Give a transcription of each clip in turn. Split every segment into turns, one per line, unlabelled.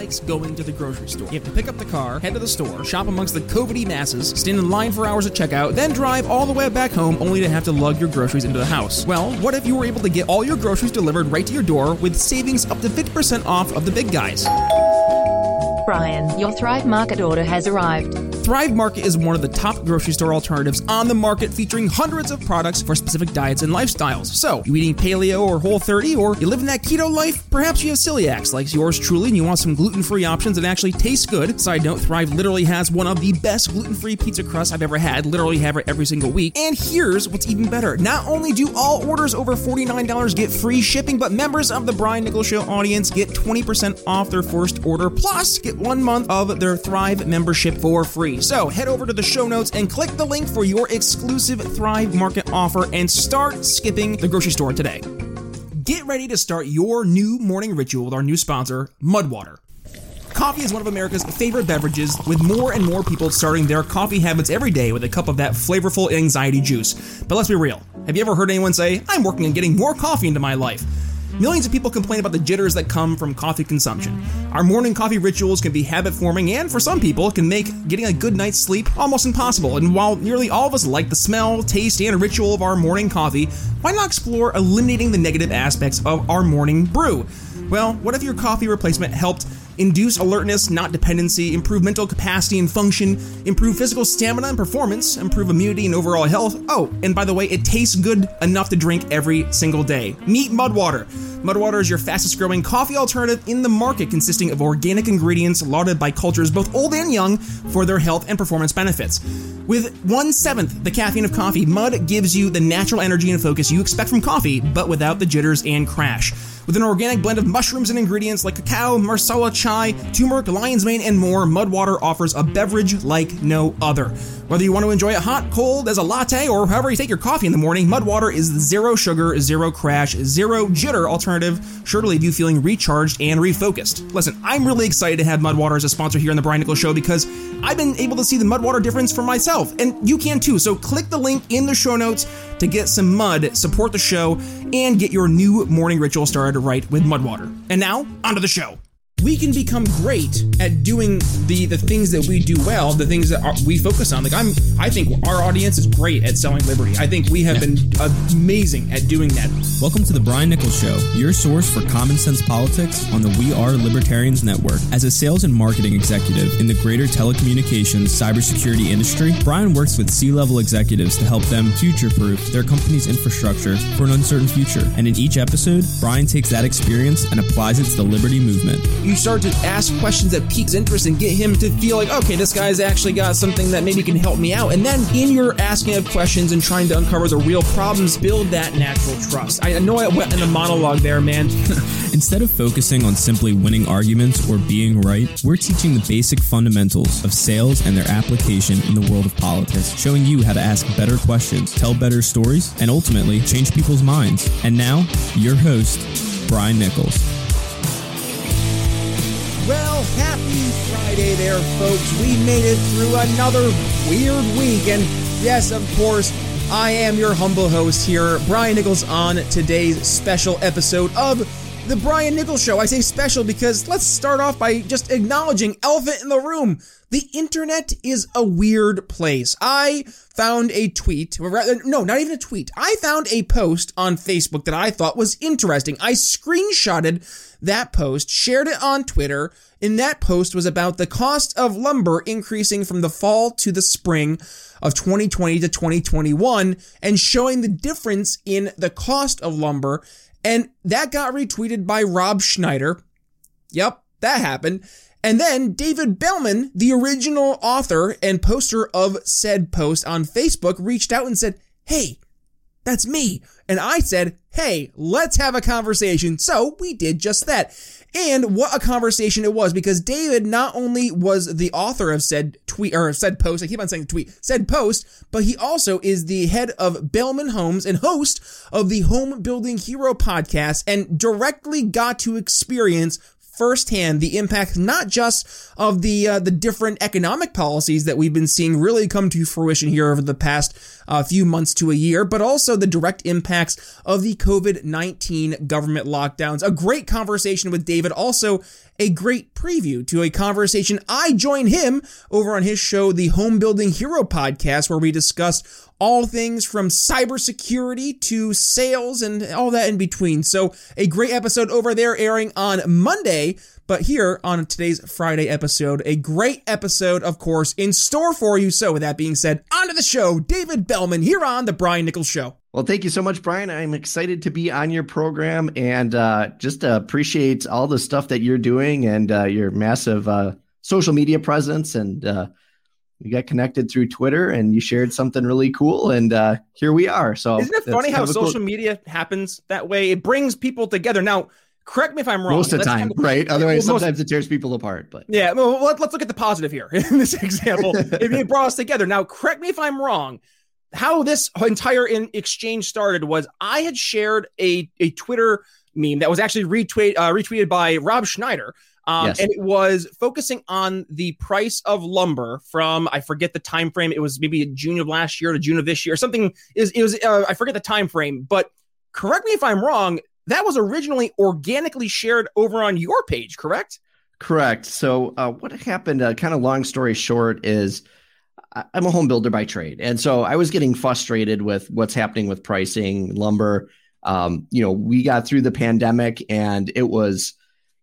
likes going to the grocery store. You have to pick up the car, head to the store, shop amongst the COVIDy masses, stand in line for hours at checkout, then drive all the way back home only to have to lug your groceries into the house. Well, what if you were able to get all your groceries delivered right to your door with savings up to 50% off of the big guys?
Brian, your Thrive Market order has arrived.
Thrive Market is one of the top grocery store alternatives on the market featuring hundreds of products for specific diets and lifestyles. So, you eating paleo or whole 30 or you living that keto life? Perhaps you have celiacs like yours truly and you want some gluten-free options that actually taste good. Side note, Thrive literally has one of the best gluten-free pizza crusts I've ever had. Literally have it every single week. And here's what's even better. Not only do all orders over $49 get free shipping, but members of the Brian Nichols Show audience get 20% off their first order plus get one month of their Thrive membership for free. So head over to the show notes and click the link for your exclusive Thrive Market offer and start skipping the grocery store today. Get ready to start your new morning ritual with our new sponsor, Mudwater. Coffee is one of America's favorite beverages, with more and more people starting their coffee habits every day with a cup of that flavorful anxiety juice. But let's be real have you ever heard anyone say, I'm working on getting more coffee into my life? Millions of people complain about the jitters that come from coffee consumption. Our morning coffee rituals can be habit forming, and for some people, can make getting a good night's sleep almost impossible. And while nearly all of us like the smell, taste, and ritual of our morning coffee, why not explore eliminating the negative aspects of our morning brew? Well, what if your coffee replacement helped induce alertness, not dependency, improve mental capacity and function, improve physical stamina and performance, improve immunity and overall health. Oh, and by the way, it tastes good enough to drink every single day. Meet Mudwater. Mudwater is your fastest growing coffee alternative in the market, consisting of organic ingredients lauded by cultures both old and young for their health and performance benefits. With one seventh the caffeine of coffee, Mud gives you the natural energy and focus you expect from coffee, but without the jitters and crash. With an organic blend of mushrooms and ingredients like cacao, marsala chai, turmeric, lion's mane, and more, Mudwater offers a beverage like no other. Whether you want to enjoy it hot, cold, as a latte, or however you take your coffee in the morning, Mudwater is the zero sugar, zero crash, zero jitter alternative, sure to leave you feeling recharged and refocused. Listen, I'm really excited to have Mudwater as a sponsor here on the Brian Nichols Show because I've been able to see the Mudwater difference for myself, and you can too. So click the link in the show notes to get some mud, support the show, and get your new morning ritual started right with Mudwater. And now, onto the show we can become great at doing the the things that we do well, the things that are, we focus on. Like I'm, I think our audience is great at selling liberty. I think we have yeah. been amazing at doing that.
Welcome to the Brian Nichols Show, your source for common sense politics on the We Are Libertarians Network. As a sales and marketing executive in the greater telecommunications cybersecurity industry, Brian works with C-level executives to help them future-proof their company's infrastructure for an uncertain future. And in each episode, Brian takes that experience and applies it to the liberty movement
you start to ask questions that piques interest and get him to feel like, okay, this guy's actually got something that maybe can help me out. And then in your asking of questions and trying to uncover the real problems, build that natural trust. I know I went in a monologue there, man.
Instead of focusing on simply winning arguments or being right, we're teaching the basic fundamentals of sales and their application in the world of politics, showing you how to ask better questions, tell better stories, and ultimately change people's minds. And now, your host, Brian Nichols.
Happy Friday there, folks. We made it through another weird week. And yes, of course, I am your humble host here, Brian Nichols, on today's special episode of The Brian Nichols Show. I say special because let's start off by just acknowledging elephant in the room. The internet is a weird place. I found a tweet, no, not even a tweet. I found a post on Facebook that I thought was interesting. I screenshotted that post, shared it on Twitter, and that post was about the cost of lumber increasing from the fall to the spring of 2020 to 2021 and showing the difference in the cost of lumber. And that got retweeted by Rob Schneider. Yep, that happened. And then David Belman, the original author and poster of said post on Facebook, reached out and said, Hey, that's me. And I said, Hey, let's have a conversation. So we did just that. And what a conversation it was because David not only was the author of said tweet or said post, I keep on saying tweet, said post, but he also is the head of Belman Homes and host of the Home Building Hero podcast and directly got to experience firsthand the impact not just of the uh, the different economic policies that we've been seeing really come to fruition here over the past uh, few months to a year, but also the direct impacts of the COVID 19 government lockdowns. A great conversation with David, also a great preview to a conversation I join him over on his show, the Home Building Hero podcast, where we discuss all things from cybersecurity to sales and all that in between. So, a great episode over there airing on Monday. But here on today's Friday episode, a great episode, of course, in store for you. So, with that being said, on to the show. David Belman here on The Brian Nichols Show.
Well, thank you so much, Brian. I'm excited to be on your program and uh, just appreciate all the stuff that you're doing and uh, your massive uh, social media presence. And uh, we got connected through Twitter and you shared something really cool. And uh, here we are. So,
isn't it funny how social cool... media happens that way? It brings people together. Now, correct me if I'm wrong.
Most of the time, kind of, right? Otherwise, well, sometimes most, it tears people apart. But
yeah, well, let, us look at the positive here in this example. if it brought us together. Now, correct me if I'm wrong how this entire in exchange started was I had shared a, a Twitter meme that was actually retweet, uh, retweeted by Rob Schneider. Um, yes. And it was focusing on the price of lumber from I forget the time frame. It was maybe June of last year to June of this year. Something is it was uh, I forget the time frame. But correct me if I'm wrong. That was originally organically shared over on your page, correct?
Correct. So uh, what happened? Uh, kind of long story short is I'm a home builder by trade. And so I was getting frustrated with what's happening with pricing, lumber. Um, you know, we got through the pandemic and it was,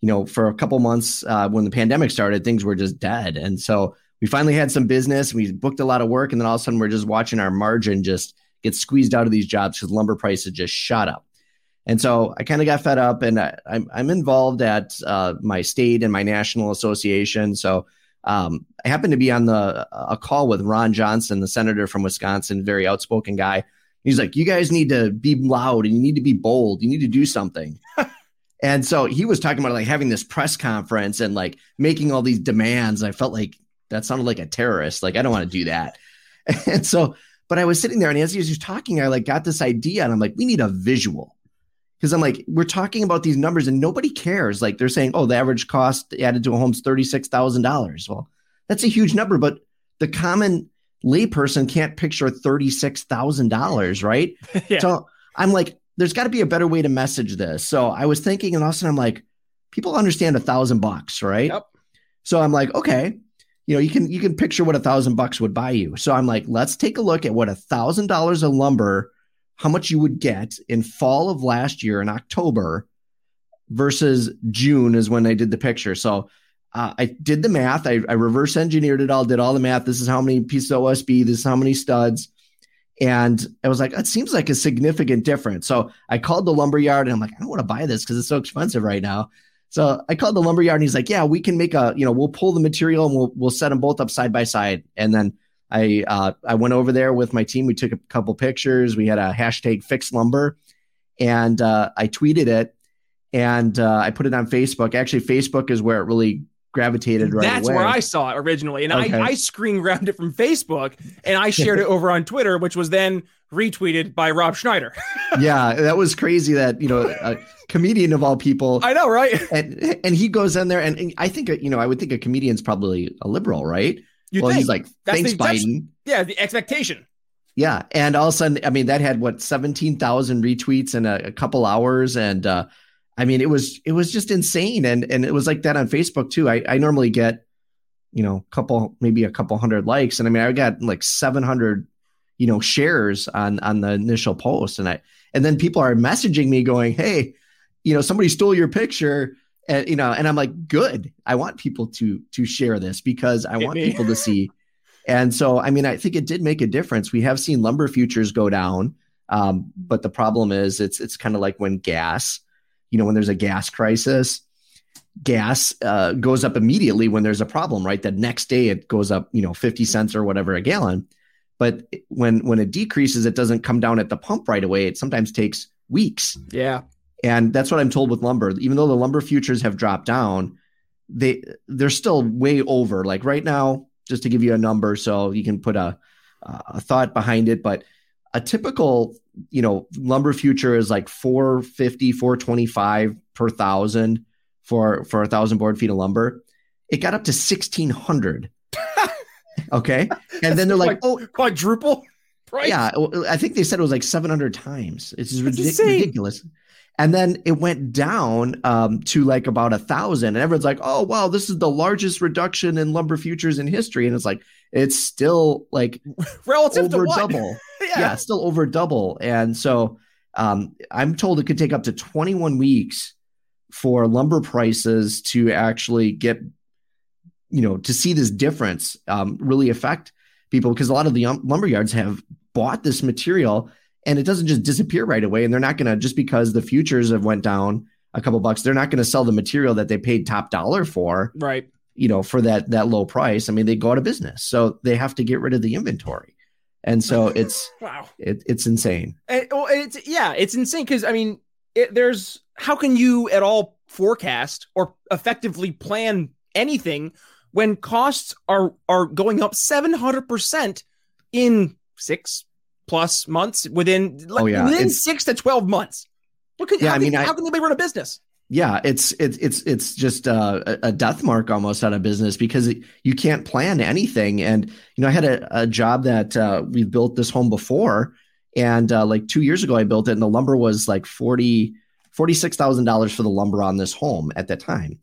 you know, for a couple months uh, when the pandemic started, things were just dead. And so we finally had some business. We booked a lot of work. And then all of a sudden we're just watching our margin just get squeezed out of these jobs because lumber prices just shot up. And so I kind of got fed up and I, am I'm, I'm involved at uh, my state and my national association. So um, I happened to be on the a call with Ron Johnson, the senator from Wisconsin, very outspoken guy. He's like, "You guys need to be loud and you need to be bold. You need to do something." and so he was talking about like having this press conference and like making all these demands. I felt like that sounded like a terrorist. Like I don't want to do that. and so, but I was sitting there, and as he was talking, I like got this idea, and I'm like, we need a visual because I'm like, we're talking about these numbers and nobody cares. Like they're saying, oh, the average cost added to a home is $36,000. Well, that's a huge number, but the common layperson can't picture $36,000, right? yeah. So I'm like, there's got to be a better way to message this. So I was thinking, and all of a sudden I'm like, people understand a thousand bucks, right? Yep. So I'm like, okay, you know, you can you can picture what a thousand bucks would buy you. So I'm like, let's take a look at what a thousand dollars of lumber how much you would get in fall of last year in October versus June is when I did the picture. So uh, I did the math. I, I, reverse engineered it all, did all the math. This is how many pieces of OSB, this is how many studs. And I was like, it seems like a significant difference. So I called the lumber yard and I'm like, I don't want to buy this because it's so expensive right now. So I called the lumber yard and he's like, yeah, we can make a, you know, we'll pull the material and we'll, we'll set them both up side by side. And then I uh, I went over there with my team. We took a couple pictures. We had a hashtag fix lumber, and uh, I tweeted it, and uh, I put it on Facebook. Actually, Facebook is where it really gravitated right
That's
away.
where I saw it originally, and okay. I, I screen grabbed it from Facebook and I shared it over on Twitter, which was then retweeted by Rob Schneider.
yeah, that was crazy. That you know, a comedian of all people.
I know, right?
And and he goes in there, and, and I think you know, I would think a comedian's probably a liberal, right?
You
well,
think.
he's like, thanks, Biden.
Yeah, the expectation.
Yeah, and all of a sudden, I mean, that had what seventeen thousand retweets in a, a, couple hours, and uh, I mean, it was it was just insane, and and it was like that on Facebook too. I I normally get, you know, a couple maybe a couple hundred likes, and I mean, I got like seven hundred, you know, shares on on the initial post, and I and then people are messaging me going, hey, you know, somebody stole your picture. And you know and i'm like good. I want people to to share this because i want people to see. And so i mean i think it did make a difference. We have seen lumber futures go down. Um, but the problem is it's it's kind of like when gas you know when there's a gas crisis gas uh, goes up immediately when there's a problem right? The next day it goes up you know 50 cents or whatever a gallon. But when when it decreases it doesn't come down at the pump right away. It sometimes takes weeks.
Yeah.
And that's what I'm told with lumber. Even though the lumber futures have dropped down, they they're still way over. Like right now, just to give you a number, so you can put a a thought behind it, but a typical you know lumber future is like 450 425 per thousand for for a thousand board feet of lumber. It got up to 1600 okay? And then they're like, like oh
quadruple
price? yeah i think they said it was like 700 times. It's ridiculous And then it went down um, to like about a thousand, and everyone's like, "Oh wow, this is the largest reduction in lumber futures in history." And it's like it's still like
relative
over
to
double.
yeah.
yeah, still over double. And so um, I'm told it could take up to 21 weeks for lumber prices to actually get, you know, to see this difference um, really affect people because a lot of the um, lumber yards have bought this material and it doesn't just disappear right away. And they're not going to just because the futures have went down a couple bucks, they're not going to sell the material that they paid top dollar for,
Right.
you know, for that that low price. I mean, they go out of business, so they have to get rid of the inventory, and so it's
Wow.
it, it's insane.
And, well, it's yeah, it's insane because I mean, it, there's how can you at all forecast or effectively plan anything when costs are are going up seven hundred percent in six plus months within like,
Oh, yeah.
within
It's-
six to twelve months. What could
Yeah,
how,
I
can,
mean, I-
how can anybody run a business?
Yeah, it's it's it's it's just uh, a, a death mark almost out of business because it, you can't plan anything. And you know, I had a, a job that uh, we built this home before, and uh, like two years ago, I built it, and the lumber was like forty forty six thousand dollars for the lumber on this home at that time.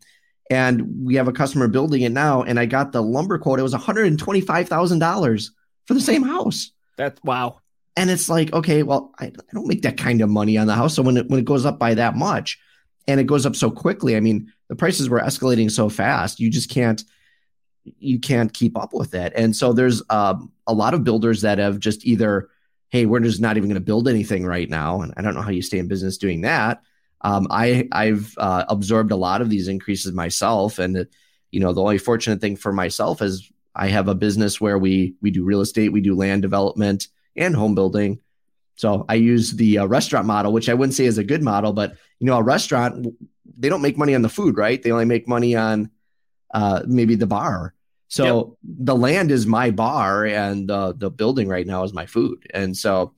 And we have a customer building it now, and I got the lumber quote. It was one hundred and twenty five thousand dollars for the same house.
That's wow.
And it's like, okay, well, I, I don't make that kind of money on the house. So when it when it goes up by that much, and it goes up so quickly, I mean, the prices were escalating so fast, you just can't you can't keep up with it. And so there's um, a lot of builders that have just either, hey, we're just not even going to build anything right now, and I don't know how you stay in business doing that. Um, I I've uh, absorbed a lot of these increases myself, and you know, the only fortunate thing for myself is I have a business where we we do real estate, we do land development and home building. So I use the uh, restaurant model, which I wouldn't say is a good model, but you know, a restaurant they don't make money on the food, right? They only make money on uh, maybe the bar. So the land is my bar, and uh, the building right now is my food. And so,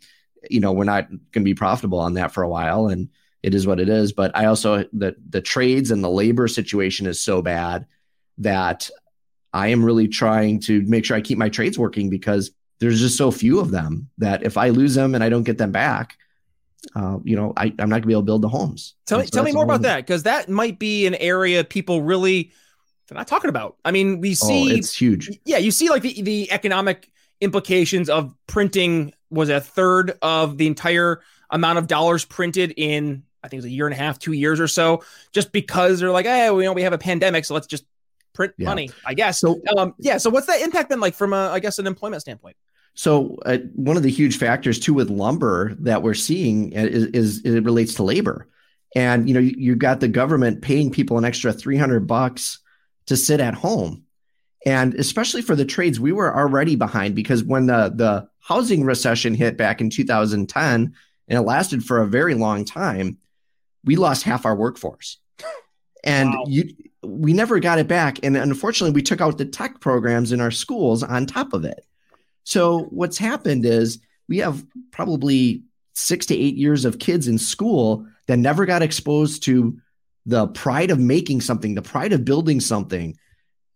you know, we're not going to be profitable on that for a while, and it is what it is. But I also the the trades and the labor situation is so bad that I am really trying to make sure I keep my trades working because there's just so few of them that if I lose them and I don't get them back, uh, you know, I, I'm not gonna be able to build the homes.
Tell me,
so
tell me more about that because that might be an area people really they're not talking about. I mean, we
Oh,
see
it's huge.
yeah, you see like the the economic implications of printing was a third of the entire amount of dollars printed in I think it was a year and a half, two years or so, just because they're like, hey, we know we have a pandemic, so let's just print
Yeah.
money, I guess.
So-
um, yeah. So what's that impact been like from a, I guess, an employment standpoint?
So uh, one of the huge factors too with lumber that we're seeing is, is, it relates to labor, and you know you, you got the government paying people an extra three hundred bucks to sit at home, and especially for the trades, we were already behind because when the the housing recession hit back in 2010 and it lasted for a very long time, we lost half our workforce, and
Wow.
you we never got it back, and unfortunately, we took out the tech programs in our schools on top of it. So what's happened is we have probably six to eight years of kids in school that never got exposed to the pride of making something, the pride of building something,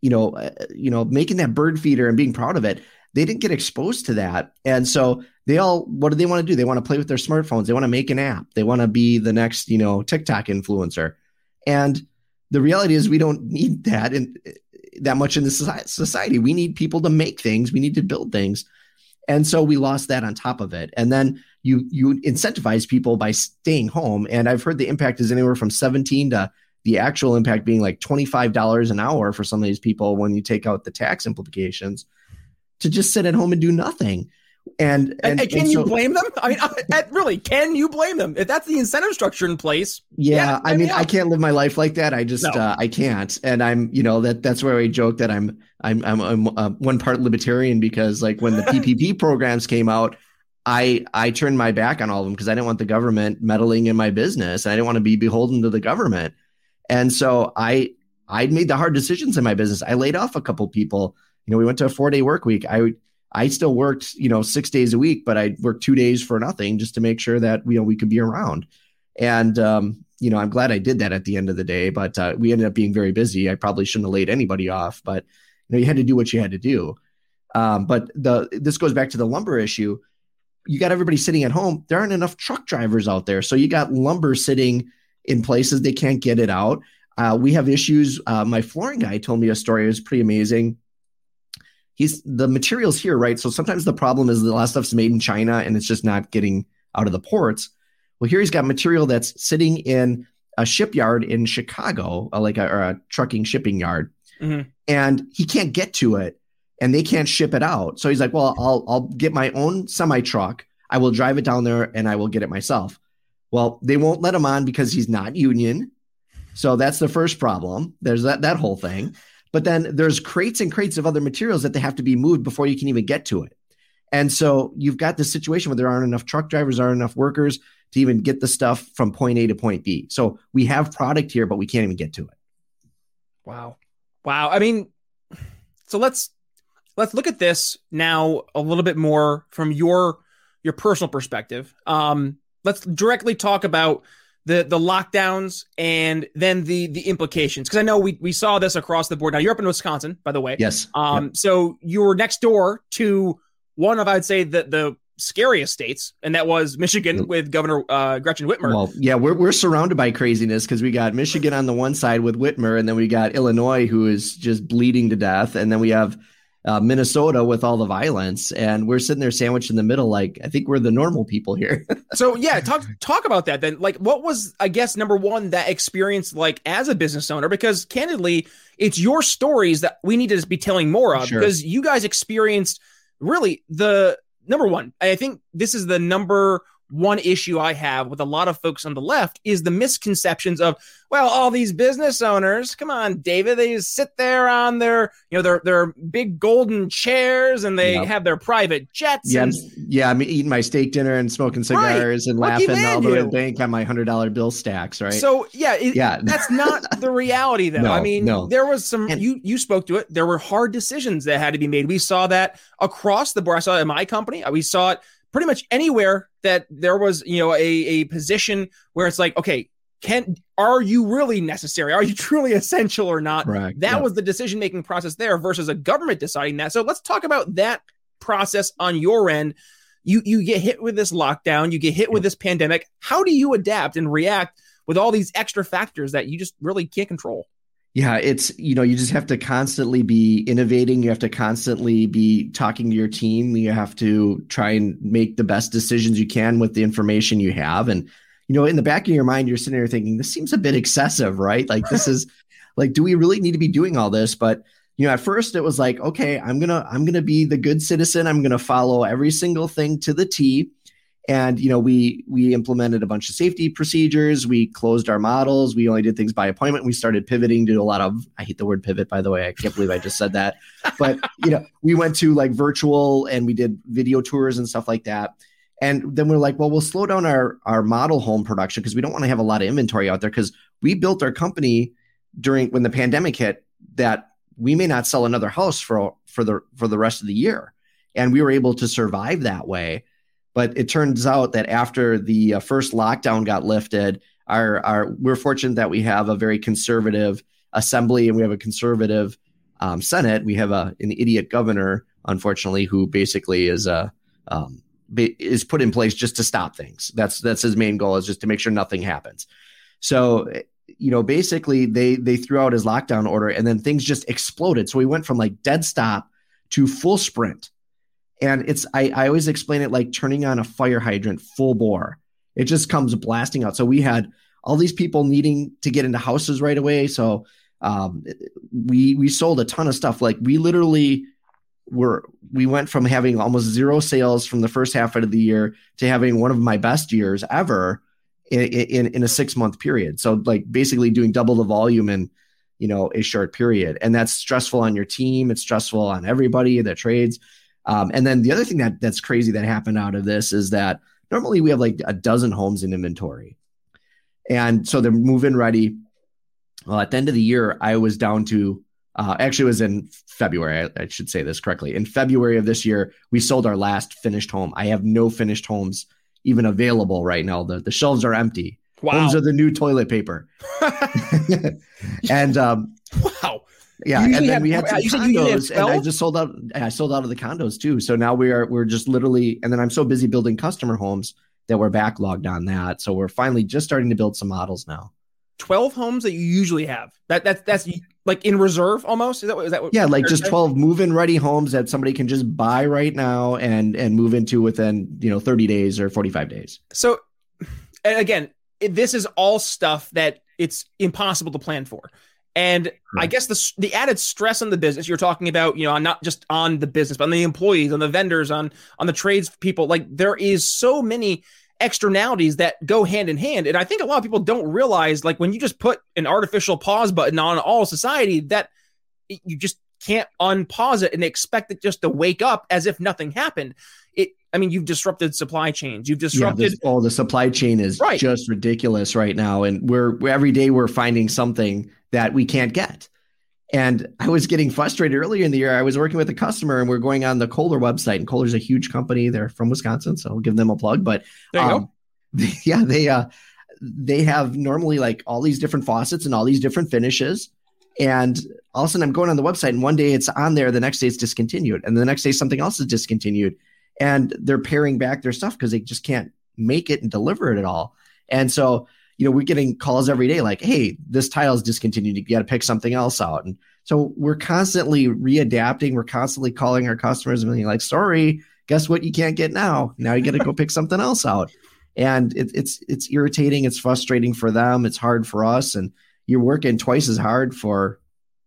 you know, uh, you know, making that bird feeder and being proud of it. They didn't get exposed to that, and so they all what do they want to do? They want to play with their smartphones. They want to make an app. They want to be the next, you know, TikTok influencer. And the reality is, we don't need that in that much in the society. We need people to make things. We need to build things. And so we lost that on top of it. And then you you incentivize people by staying home. And I've heard the impact is anywhere from 17 to the actual impact being like $25 an hour for some of these people when you take out the tax implications to just sit at home and do nothing. And
And,
and,
can
and
you blame them? I mean, I, really, can you blame them if that's the incentive structure in place?
Yeah,
Yeah,
I mean,
mean,
I can't live my life like that. I just,
No.
uh, I can't, and I'm, you know, that that's where I joke that I'm, I'm, I'm, I'm uh, one part libertarian because, like, when the PPP programs came out, I, I turned my back on all of them because I didn't want the government meddling in my business, and I didn't want to be beholden to the government, and so I, I made the hard decisions in my business. I laid off a couple people. You know, we went to a four day work week. I, I still worked, you know, six days a week, but I worked two days for nothing just to make sure that you know we could be around. And um, you know, I'm glad I did that at the end of the day. But uh, we ended up being very busy. I probably shouldn't have laid anybody off, but you know, you had to do what you had to do. Um, but the this goes back to the lumber issue. you got everybody sitting at home. There aren't enough truck drivers out there. So you got lumber sitting in places they can't get it out. Uh, we have issues. Uh, my flooring guy told me a story. It was pretty amazing. He's the materials here, right? So sometimes the problem is that a lot of stuff's made in China and it's just not getting out of the ports. Well, here he's got material that's sitting in a shipyard in Chicago, uh, like a, or a trucking shipping yard, mm-hmm. and he can't get to it, and they can't ship it out. So he's like, "Well, I'll I'll get my own semi truck. I will drive it down there, and I will get it myself." Well, they won't let him on because he's not union. So that's the first problem. There's that that whole thing. But then there's crates and crates of other materials that they have to be moved before you can even get to it. And so you've got this situation where there aren't enough truck drivers, aren't enough workers to even get the stuff from point A to point B. So we have product here, but we can't even get to it.
Wow. Wow. I mean, so let's let's look at this now a little bit more from your your personal perspective. Um, let's directly talk about the the lockdowns and then the the implications because I know we we saw this across the board. Now you're up in Wisconsin, by the way.
Yes.
Um. Yep. So you were next door to one of I'd say the the scariest states, and that was Michigan with Governor uh, Gretchen Whitmer. Well,
yeah, we're we're surrounded by craziness because we got Michigan on the one side with Whitmer, and then we got Illinois who is just bleeding to death, and then we have uh, Minnesota with all the violence, and we're sitting there sandwiched in the middle. Like I think we're the normal people here.
so yeah, talk talk about that then. Like, what was I guess number one that experience like as a business owner? Because candidly, it's your stories that we need to be telling more of sure. because you guys experienced really the number one. I think this is the number one issue I have with a lot of folks on the left is the misconceptions of, well, all these business owners, come on, David, they just sit there on their, you know, their their big golden chairs and they yep. have their private jets.
Yeah,
and,
yeah, I'm eating my steak dinner and smoking cigars right. and Lucky laughing all the way to the bank on my hundred dollar bill stacks, right?
So yeah, it, yeah, that's not the reality though. No, I mean, no. there was some and, you you spoke to it. There were hard decisions that had to be made. We saw that across the board. I saw it in my company. We saw it pretty much anywhere that there was, you know, a, a position where it's like, okay, can are you really necessary? Are you truly essential or not? Right. That yeah. was the decision making process there versus a government deciding that. So let's talk about that process on your end. You you get hit with this lockdown, you get hit with this pandemic. How do you adapt and react with all these extra factors that you just really can't control?
Yeah, it's you know, you just have to constantly be innovating. You have to constantly be talking to your team. You have to try and make the best decisions you can with the information you have. And you know, in the back of your mind, you're sitting there thinking, this seems a bit excessive, right? Like this is like, do we really need to be doing all this? But you know, at first it was like, okay, I'm gonna I'm gonna be the good citizen. I'm gonna follow every single thing to the T and you know we we implemented a bunch of safety procedures. We closed our models. We only did things by appointment. We started pivoting to a lot of i hate the word pivot by the way. I can't believe i just said that. But you know we went to like virtual and we did video tours and stuff like that. And then we're like well we'll slow down our our model home production because we don't want to have a lot of inventory out there because we built our company during when the pandemic hit that we may not sell another house for for the for the rest of the year. And we were able to survive that way but it turns out that after the uh, first lockdown got lifted, our, our we're fortunate that we have a very conservative assembly and we have a conservative um, Senate. We have a an idiot governor, unfortunately, who basically is a um, is put in place just to stop things. That's that's his main goal is just to make sure nothing happens. So you know, basically they they threw out his lockdown order and then things just exploded. So we went from like dead stop to full sprint and it's I, I always explain it like turning on a fire hydrant full bore. It just comes blasting out. So we had all these people needing to get into houses right away. So um, we we sold a ton of stuff. Like we literally were we went from having almost zero sales from the first half of the year to having one of my best years ever in in, in a six month period. So like basically doing double the volume in you know a short period, and that's stressful on your team. It's stressful on everybody that trades. Um, and then the other thing that that's crazy that happened out of this is that normally we have like a dozen homes in inventory, and so they're move-in ready. Well, at the end of the year, I was down to uh, actually it was in February. I, I, should say this correctly. In February of this year, we sold our last finished home. I have no finished homes even available right now. The the shelves are empty. Wow. Homes are the new toilet paper. and um,
wow.
Yeah, and then have, we had some condos, and I just sold out. I sold out of the condos too. So now we are we're just literally, and then I'm so busy building customer homes that we're backlogged on that. So we're finally just starting to build some models now.
12 homes that you usually have. That that's that's like in reserve almost. Is that what is that what
Yeah, like just 12 move-in ready homes that somebody can just buy right now and and move into within, you know, 30 days or 45 days.
So again, this is all stuff that it's impossible to plan for. And. I guess the the added stress on the business you're talking about, you know, not just on the business, but on the employees, on the vendors, on on the trades people. Like there is so many externalities that go hand in hand. And I think a lot of people don't realize, like when you just put an artificial pause button on all society, that you just can't unpause it and expect it just to wake up as if nothing happened. It, I mean, you've disrupted supply chains. You've disrupted.
Yeah, oh, the supply chain is right. just ridiculous right now, and we're every day we're finding something that we can't get. And I was getting frustrated earlier in the year. I was working with a customer and we are going on the Kohler website. And Kohler's a huge company. They're from Wisconsin, so I'll give them a plug. But um, yeah, they uh they have normally like all these different faucets and all these different finishes. And all of a sudden I'm going on the website and one day it's on there, the next day it's discontinued. And the next day something else is discontinued. And they're paring back their stuff because they just can't make it and deliver it at all. And so you know, we're getting calls every day like, hey, this tile is discontinued. You got to pick something else out. And so we're constantly readapting. We're constantly calling our customers and being like, sorry, guess what? You can't get now. Now you got to go pick something else out. And it, it's it's irritating. It's frustrating for them. It's hard for us. And you're working twice as hard for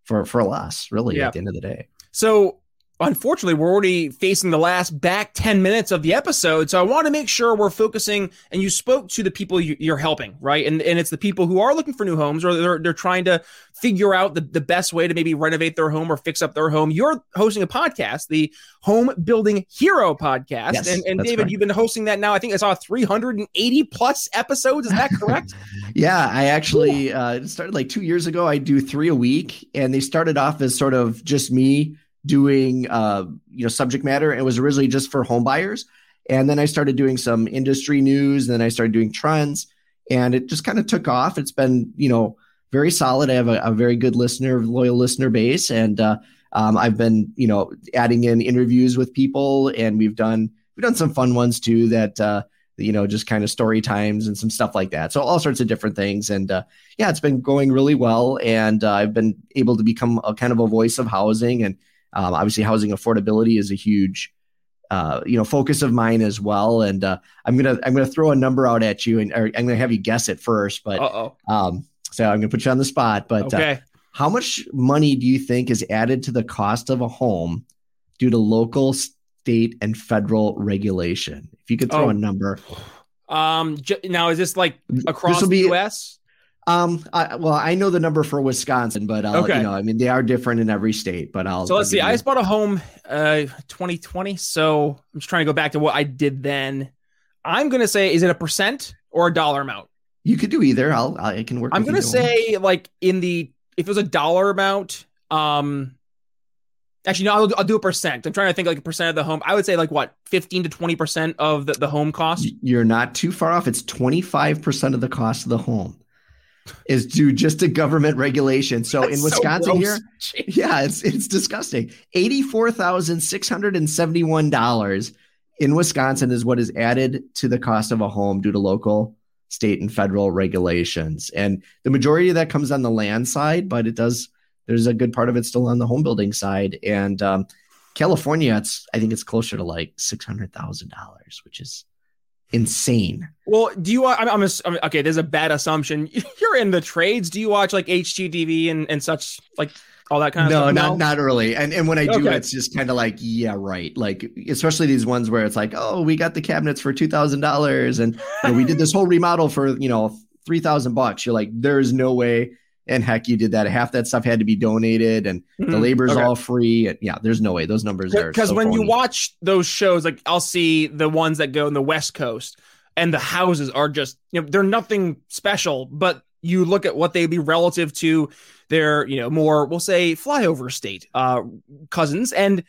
for for less, really, yeah. at the end of the day.
So unfortunately, we're already facing the last back 10 minutes of the episode. So I want to make sure we're focusing. And you spoke to the people you're helping, right? And, and it's the people who are looking for new homes or they're, they're trying to figure out the, the best way to maybe renovate their home or fix up their home. You're hosting a podcast, the Home Building Hero podcast. Yes, and, and David, you've been hosting that now. I think I saw 380 plus episodes. Is that correct?
yeah, I actually uh, started like two years ago. I do three a week, and they started off as sort of just me doing uh, you know subject matter. It was originally just for home buyers, and then I started doing some industry news. And then I started doing trends, and it just kind of took off. It's been you know very solid. I have a, a very good listener, loyal listener base, and uh, um, I've been you know adding in interviews with people, and we've done we've done some fun ones too that. Uh, you know, just kind of story times and some stuff like that. So all sorts of different things. And uh, yeah, it's been going really well. And uh, I've been able to become a kind of a voice of housing and um, obviously, housing affordability is a huge, uh, you know, focus of mine as well. And uh, I'm gonna I'm gonna throw a number out at you, and I'm gonna have you guess it first. But um, so I'm gonna put you on the spot. But uh, okay. uh, how much money do you think is added to the cost of a home due to local, state, and federal regulation? If you could throw oh. a number.
Um, now is this like across this the U.S.?
Um, I, well, I know the number for Wisconsin, but I'll, okay. you know, I mean, they are different in every state. But I'll.
So let's
I'll
see. I just bought a home, uh, 2020. So I'm just trying to go back to what I did then. I'm gonna say, is it a percent or a dollar amount?
You could do either. I'll, I can work.
I'm gonna say, one. like in the if it was a dollar amount, um, actually no, I'll, I'll do a percent. I'm trying to think like a percent of the home. I would say like what 15 to 20 percent of the, the home cost.
You're not too far off. It's 25 percent of the cost of the home is due just to government regulation. So That's in Wisconsin so here, yeah, it's it's disgusting. Eighty-four thousand six hundred and seventy-one dollars in Wisconsin is what is added to the cost of a home due to local, state, and federal regulations. And the majority of that comes on the land side, but it does. There's a good part of it still on the home building side. And um, California, it's I think it's closer to like six hundred thousand dollars, which is insane.
Well, do you? I'm, I'm, I'm, okay. There's a bad assumption. You're in the trades. Do you watch like HGTV and and such like all that kind of
no,
stuff?
No, not not really. And and when I do, okay. it's just kind of like yeah, right. Like especially these ones where it's like, oh, we got the cabinets for two thousand dollars, and you know, we did this whole remodel for you know three thousand bucks. You're like, there's no way and heck, you did that. Half that stuff had to be donated, and mm-hmm. the labor's okay. all free. And yeah, there's no way those numbers are
because so when phony. you watch those shows, like I'll see the ones that go in the West Coast, and the houses are just you know they're nothing special, but you look at what they'd be relative to their you know more we'll say flyover state uh cousins and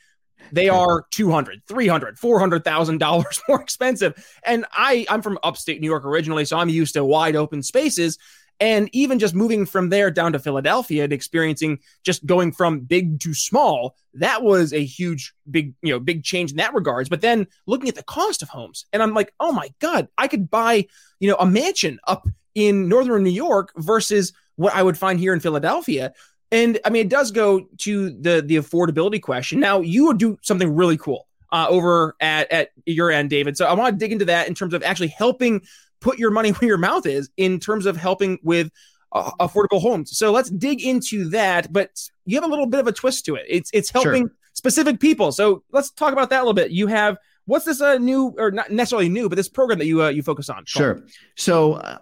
they are 200 300 400000 dollars more expensive and i i'm from upstate new york originally so i'm used to wide open spaces And even just moving from there down to Philadelphia and experiencing just going from big to small, that was a huge, big, you know, big change in that regards. But then looking at the cost of homes, and I'm like, oh my God, I could buy, you know, a mansion up in northern New York versus what I would find here in Philadelphia. And I mean, it does go to the the affordability question. Now, you would do something really cool uh, over at at your end, David. So I want to dig into that in terms of actually helping put your money where your mouth is in terms of helping with uh, affordable homes. So let's dig into that. But you have a little bit of a twist to it. It's it's helping sure. specific people. So let's talk about that a little bit. You have what's this uh, new or not necessarily new, but this program that you uh, you focus on?
Sure. So uh,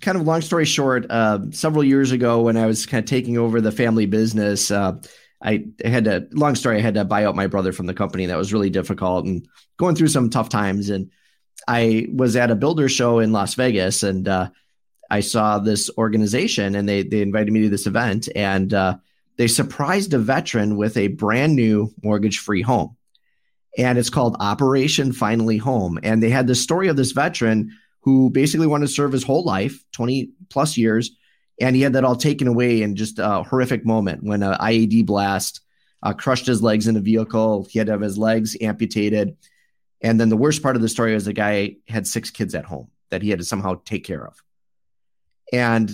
kind of long story short, uh, several years ago when I was kind of taking over the family business, uh, I had to, long story, I had to buy out my brother from the company. That was really difficult and going through some tough times. And I was at a builder show in Las Vegas and uh, I saw this organization and they, they invited me to this event and uh, they surprised a veteran with a brand new mortgage free home. And it's called Operation Finally Home. And they had the story of this veteran who basically wanted to serve his whole life, 20 plus years. And he had that all taken away in just a horrific moment when an IED blast uh, crushed his legs in a vehicle. He had to have his legs amputated. And then the worst part of the story was the guy had six kids at home that he had to somehow take care of. And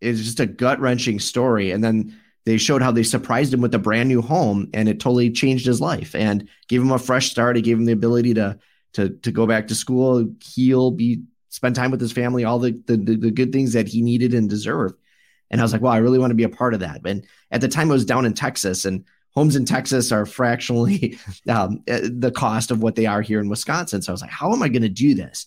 it's just a gut wrenching story. And then they showed how they surprised him with a brand new home and it totally changed his life and gave him a fresh start. It gave him the ability to to to go back to school, heal, be spend time with his family, all the, the, the good things that he needed and deserved. And I was like, well, I really want to be a part of that. And at the time, I was down in Texas, and homes in Texas are fractionally um, eh, the cost of what they are here in Wisconsin. So I was like, how am I going to do this?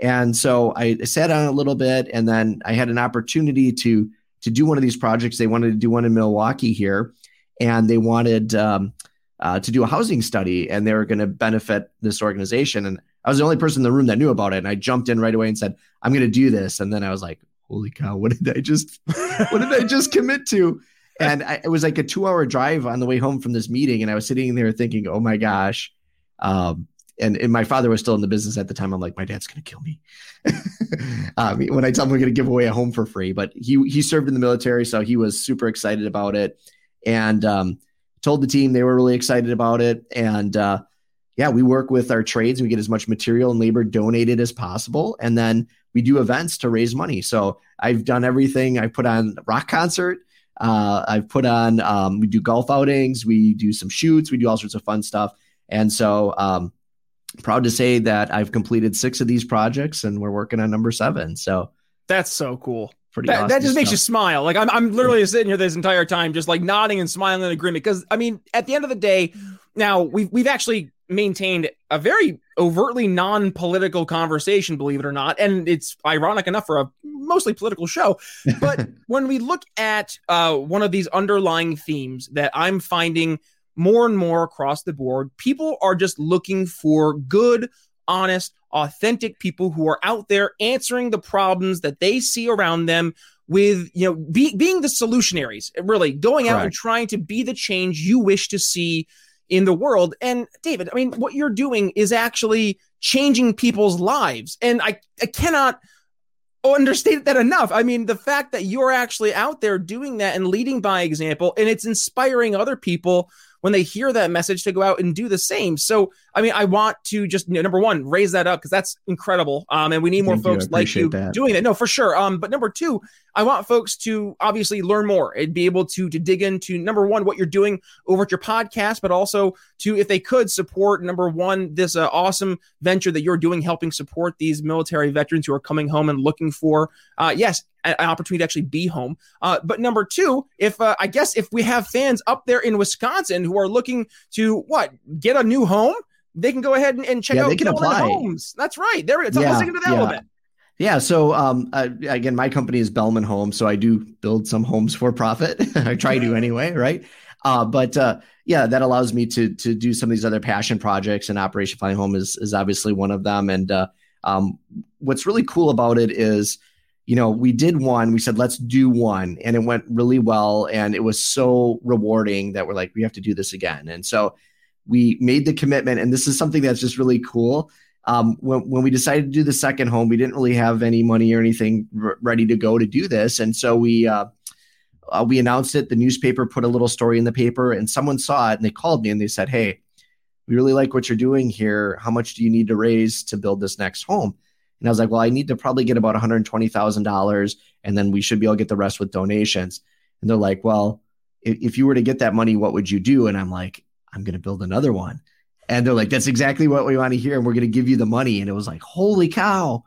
And so I sat on a little bit, and then I had an opportunity to to do one of these projects. They wanted to do one in Milwaukee here, and they wanted um, uh, to do a housing study, and they were going to benefit this organization. And I was the only person in the room that knew about it. And I jumped in right away and said, I'm going to do this. And then I was like, holy cow, what did I just, what did I just commit to? And I, it was like a two hour drive on the way home from this meeting. And I was sitting there thinking, oh my gosh. Um, and, and my father was still in the business at the time. I'm like, my dad's going to kill me um, when I tell him we're going to give away a home for free. But he he served in the military, so he was super excited about it, and um, told the team they were really excited about it. And uh, yeah, we work with our trades. We get as much material and labor donated as possible. And then we do events to raise money. So I've done everything. I put on rock concert. Uh, I've put on, um, we do golf outings. We do some shoots. We do all sorts of fun stuff. And so, um, proud to say that I've completed six of these projects and we're working on number seven. So
that's so cool. Pretty that, awesome that just stuff. makes you smile. Like I'm, I'm literally sitting here this entire time, just like nodding and smiling in agreement. Because I mean, at the end of the day, now we've we've actually maintained a very overtly non-political conversation believe it or not and it's ironic enough for a mostly political show. But when we look at uh, one of these underlying themes that i'm finding more and more across the board people are just looking for good honest authentic people who are out there answering the problems that they see around them with you know be, being the solutionaries really going out and trying to be the change you wish to see in the world. And David, I mean, what you're doing is actually changing people's lives. And I, I cannot understate that enough. I mean, the fact that you're actually out there doing that and leading by example, and it's inspiring other people when they hear that message to go out and do the same. So, I mean, I want to just you know, number one raise that up because that's incredible. Um, and we need more Thank folks you. like you that. doing that. No, for sure. Um, but number two, I want folks to obviously learn more and be able to to dig into number one what you're doing over at your podcast, but also to if they could support number one this uh, awesome venture that you're doing, helping support these military veterans who are coming home and looking for uh, yes an opportunity to actually be home. Uh, but number two, if uh, I guess if we have fans up there in Wisconsin who are looking to what get a new home, they can go ahead and, and check yeah, out they can apply. Homes. That's right. There, it's yeah, into that yeah. a little bit.
Yeah. So um, uh, again, my company is Belman Homes, so I do build some homes for profit. I try to anyway, right? Uh, but uh, yeah, that allows me to to do some of these other passion projects, and Operation Finally Home is is obviously one of them. And uh, um, what's really cool about it is, you know, we did one. We said let's do one, and it went really well, and it was so rewarding that we're like we have to do this again. And so we made the commitment, and this is something that's just really cool um, when, when we decided to do the second home, we didn't really have any money or anything r- ready to go to do this. And so we, uh, uh, we announced it. The newspaper put a little story in the paper, and someone saw it and they called me and they said, Hey, we really like what you're doing here. How much do you need to raise to build this next home? And I was like, Well, I need to probably get about $120,000, and then we should be able to get the rest with donations. And they're like, Well, if, you were to get that money, what would you do? And I'm like, I'm going to build another one. And they're like, That's exactly what we want to hear. And we're going to give you the money. And it was like, Holy cow.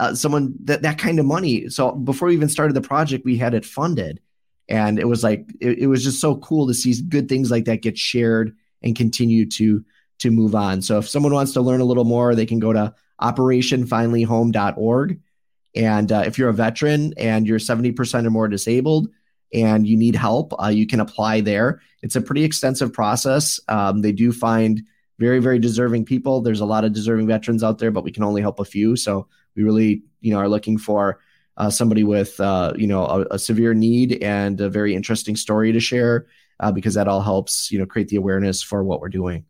Uh, someone that that kind of money. So before we even started the project, we had it funded, and it was like it, it, was just so cool to see good things like that get shared and continue to to move on so if someone wants to learn a little more they can go to operationfinallyhome.org and uh, if you're a veteran and you're 70% or more disabled and you need help uh, you can apply there. It's a pretty extensive process. Um, they do find very very deserving people. There's a lot of deserving veterans out there but we can only help a few. So we really you know are looking for uh, somebody with uh, you know a, a, severe need and a very interesting story to share uh, because that all helps you know create the awareness for what we're doing.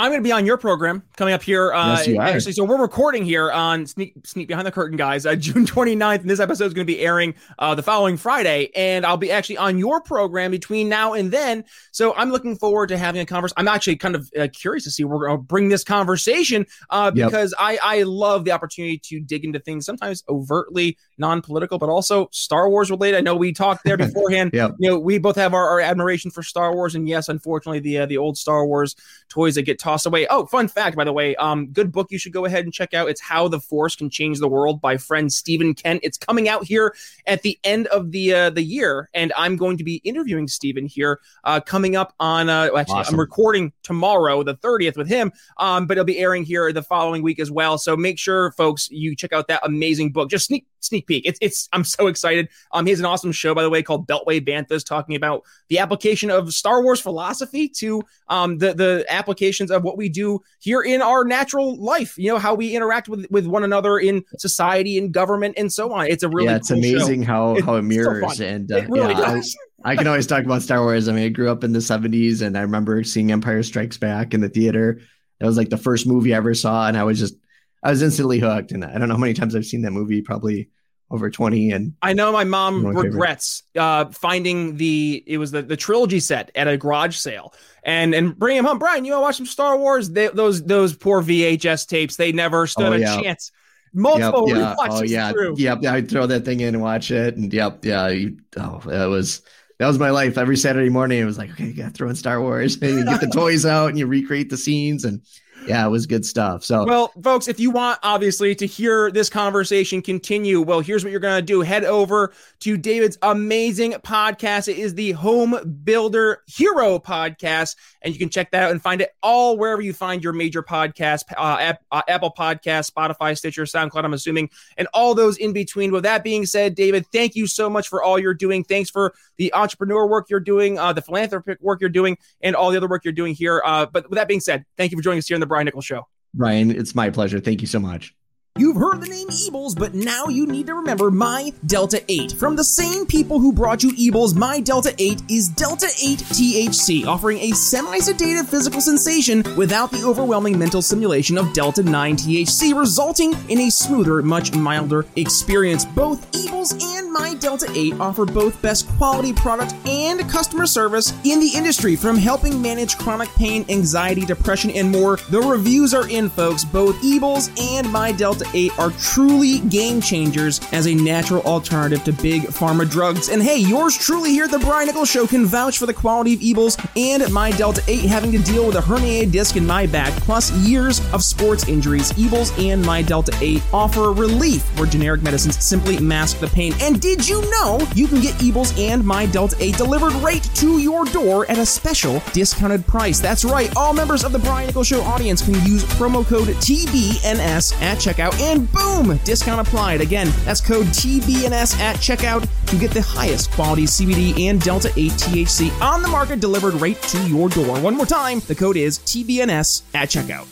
I'm going to be on your program coming up here. Uh,
yes, you are.
Actually, so we're recording here on Sneak Sneak Behind the Curtain, guys. Uh, June 29th, and this episode is going to be airing uh, the following Friday, and I'll be actually on your program between now and then. So I'm looking forward to having a conversation. I'm actually kind of uh, curious to see where we're going to bring this conversation uh, because yep. I I love the opportunity to dig into things sometimes overtly non-political, but also Star Wars related. I know we talked there beforehand.
yep.
You know, we both have our, our admiration for Star Wars, and yes, unfortunately, the uh, the old Star Wars toys that get tossed away. Oh, fun fact, by the way, um, good book you should go ahead and check out. It's How the Force Can Change the World by friend Stephen Kent. It's coming out here at the end of the uh, the year, and I'm going to be interviewing Stephen here uh, coming up on. Uh, actually, awesome. I'm recording tomorrow, the 30th, with him, um, but it'll be airing here the following week as well. So make sure, folks, you check out that amazing book. Just sneak sneak peek. It's it's I'm so excited. Um, he has an awesome show by the way called Beltway Banthas, talking about the application of Star Wars philosophy to um the the applications of what we do here in our natural life. You know how we interact with with one another in society and government and so on. It's a really
yeah. It's
cool
amazing
show.
how how it mirrors
so
and uh,
it really
yeah,
does.
I, I can always talk about Star Wars. I mean, I grew up in the '70s, and I remember seeing Empire Strikes Back in the theater. That was like the first movie I ever saw, and I was just I was instantly hooked. And I don't know how many times I've seen that movie. Probably over 20 and
i know my mom regrets uh, finding the it was the, the trilogy set at a garage sale and and bring him home. Brian you want to watch some star wars? They, those those poor vhs tapes they never stood
oh,
a chance. Multiple
yep, yeah.
oh
yeah.
through.
yep i'd throw that thing in and watch it and yep yeah you, oh that was that was my life. Every saturday morning it was like okay you gotta throw in star wars. And you get the toys out and you recreate the scenes and yeah, it was good stuff. So,
well, folks, if you want obviously to hear this conversation continue, well, here's what you're going to do head over to David's amazing podcast. It is the Home Builder Hero podcast, and you can check that out and find it all wherever you find your major podcast uh, uh, Apple Podcast, Spotify, Stitcher, SoundCloud, I'm assuming, and all those in between. With that being said, David, thank you so much for all you're doing. Thanks for the entrepreneur work you're doing, uh, the philanthropic work you're doing, and all the other work you're doing here. Uh, but with that being said, thank you for joining us here in the Brian Nichols Show.
Brian, it's my pleasure. Thank you so much.
You've heard the name Ebles, but now you need to remember My Delta 8. From the same people who brought you Ebles, My Delta 8 is Delta 8 THC, offering a semi-sedative physical sensation without the overwhelming mental simulation of Delta 9 THC, resulting in a smoother, much milder experience. Both Ebles and My Delta 8 offer both best quality product and customer service in the industry, from helping manage chronic pain, anxiety, depression, and more. The reviews are in, folks. Both Ebles and My Delta 8 are truly game changers as a natural alternative to big pharma drugs. And hey, yours truly here at the Brian Nichols Show can vouch for the quality of Ebles and my Delta 8 having to deal with a herniated disc in my back, plus years of sports injuries. Ebles and my Delta 8 offer relief where generic medicines simply mask the pain. And did you know you can get Ebles and my Delta 8 delivered right to your door at a special discounted price? That's right, all members of the Brian Nichols Show audience can use promo code TBNS at checkout and boom, discount applied. Again, that's code TBNS at checkout to get the highest quality CBD and Delta 8 THC on the market delivered right to your door. One more time, the code is TBNS at checkout.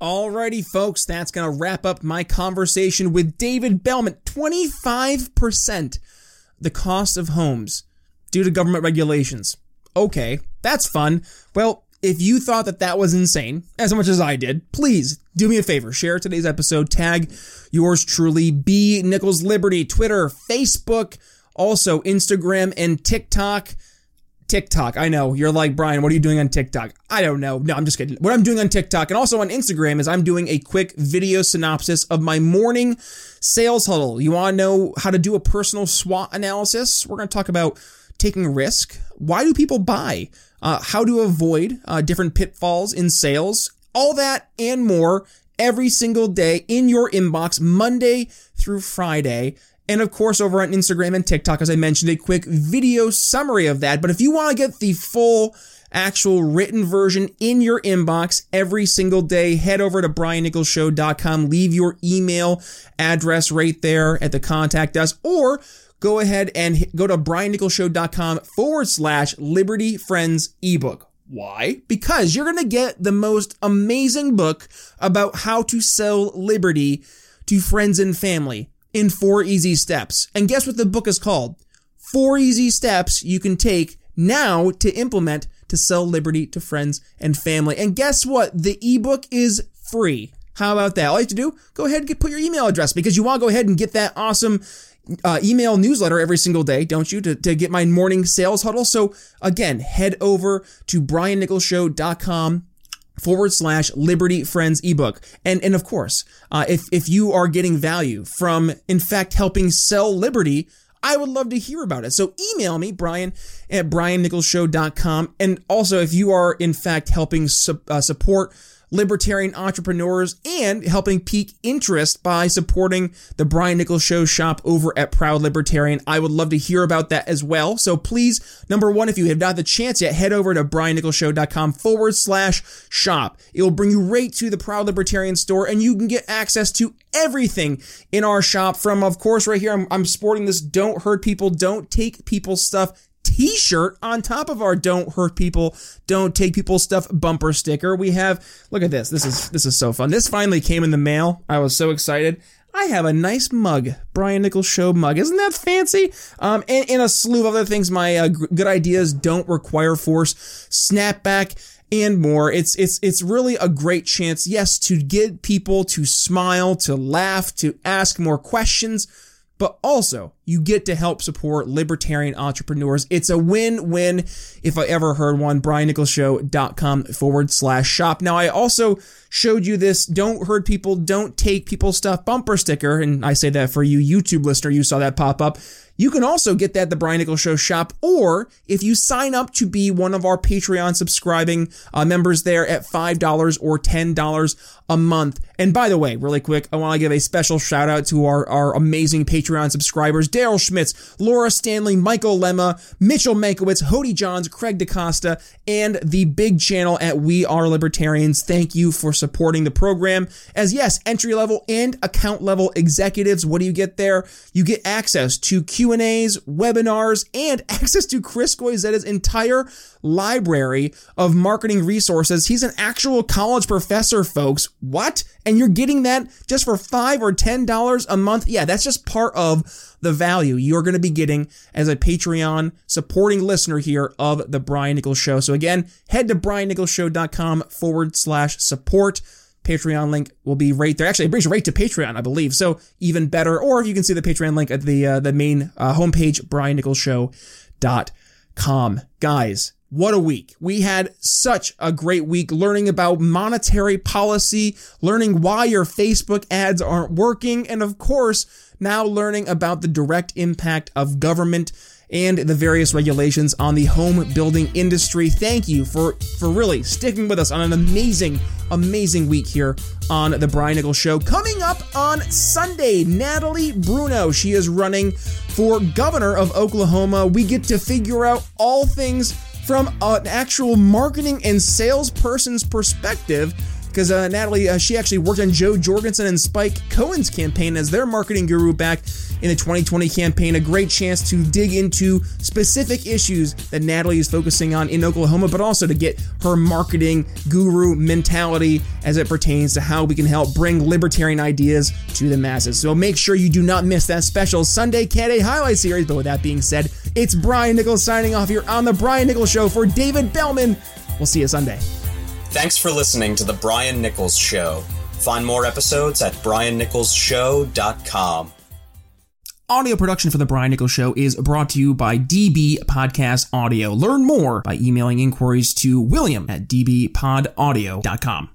Alrighty, folks, that's going to wrap up my conversation with David Belman. 25% the cost of homes due to government regulations. Okay, that's fun. Well, if you thought that that was insane, as much as I did, please do me a favor. Share today's episode. Tag yours truly, B Nichols Liberty, Twitter, Facebook, also Instagram and TikTok. TikTok. I know you're like Brian. What are you doing on TikTok? I don't know. No, I'm just kidding. What I'm doing on TikTok and also on Instagram is I'm doing a quick video synopsis of my morning sales huddle. You want to know how to do a personal SWOT analysis? We're going to talk about taking risk. Why do people buy? Uh, how to avoid uh, different pitfalls in sales. All that and more every single day in your inbox, Monday through Friday. And of course, over on Instagram and TikTok, as I mentioned, a quick video summary of that. But if you want to get the full actual written version in your inbox every single day, head over to briannicholsshow.com, leave your email address right there at the contact us, or go ahead and go to briannicholsshow.com forward slash Liberty Friends ebook. Why? Because you're going to get the most amazing book about how to sell liberty to friends and family in four easy steps. And guess what the book is called? Four easy steps you can take now to implement to sell liberty to friends and family. And guess what? The ebook is free. How about that? All you have to do, go ahead and get, put your email address because you want to go ahead and get that awesome uh, email newsletter every single day, don't you, to, to get my morning sales huddle. So again, head over to briannicholsshow.com forward slash liberty friends ebook and and of course uh, if if you are getting value from in fact helping sell liberty I would love to hear about it. So email me, Brian at briannicholsshow.com. And also, if you are in fact helping su- uh, support libertarian entrepreneurs and helping pique interest by supporting the Brian Nichols Show shop over at Proud Libertarian. I would love to hear about that as well. So please, number one, if you have not the chance yet, head over to briannicholsshow.com forward slash shop. It will bring you right to the Proud Libertarian store and you can get access to everything in our shop from, of course, right here, I'm, I'm sporting this don't hurt people, don't take people's stuff t-shirt on top of our don't hurt people don't take people's stuff bumper sticker we have look at this this is this is so fun this finally came in the mail i was so excited I have a nice mug, Brian Nichols Show mug. Isn't that fancy? Um, and, and a slew of other things. My uh, good ideas don't require force, snapback, and more. It's it's it's really a great chance, yes, to get people to smile, to laugh, to ask more questions but also you get to help support libertarian entrepreneurs. It's a win-win if I ever heard one. BrianNicholsShow.com forward slash shop. Now I also showed you this don't hurt people, don't take people's stuff bumper sticker. And I say that for you YouTube listener, you saw that pop up. You can also get that at the Brian Nichols Show shop, or if you sign up to be one of our Patreon subscribing uh, members there at $5 or $10 a month. And by the way, really quick, I want to give a special shout out to our, our amazing Patreon subscribers, Daryl Schmitz, Laura Stanley, Michael Lemma, Mitchell Mankiewicz, Hody Johns, Craig DaCosta, and the big channel at We Are Libertarians. Thank you for supporting the program. As yes, entry level and account level executives, what do you get there? You get access to Q Q&As, webinars, and access to Chris Goizetta's entire library of marketing resources. He's an actual college professor, folks. What? And you're getting that just for 5 or $10 a month? Yeah, that's just part of the value you're going to be getting as a Patreon supporting listener here of the Brian Nichols Show. So again, head to briannicholsshow.com forward slash support. Patreon link will be right there. Actually, it brings you right to Patreon, I believe. So even better. Or you can see the Patreon link at the uh, the main uh, homepage, briannicholsshow.com. Guys, what a week. We had such a great week learning about monetary policy, learning why your Facebook ads aren't working, and of course, now learning about the direct impact of government and the various regulations on the home building industry. Thank you for, for really sticking with us on an amazing, amazing week here on The Brian Nichols Show. Coming up on Sunday, Natalie Bruno. She is running for governor of Oklahoma. We get to figure out all things from an actual marketing and salesperson's perspective because uh, Natalie, uh, she actually worked on Jo Jorgensen and Spike Cohen's campaign as their marketing guru back in the 2020 campaign. A great chance to dig into specific issues that Natalie is focusing on in Oklahoma, but also to get her marketing guru mentality as it pertains to how we can help bring libertarian ideas to the masses. So make sure you do not miss that special Sunday Cat highlight series. But with that being said, it's Brian Nichols signing off here on The Brian Nichols Show for David Belman. We'll see you Sunday.
Thanks for listening to The Brian Nichols Show. Find more episodes at briannicholsshow.com.
Audio production for The Brian Nichols Show is brought to you by DB Podcast Audio. Learn more by emailing inquiries to william at dbpodaudio.com.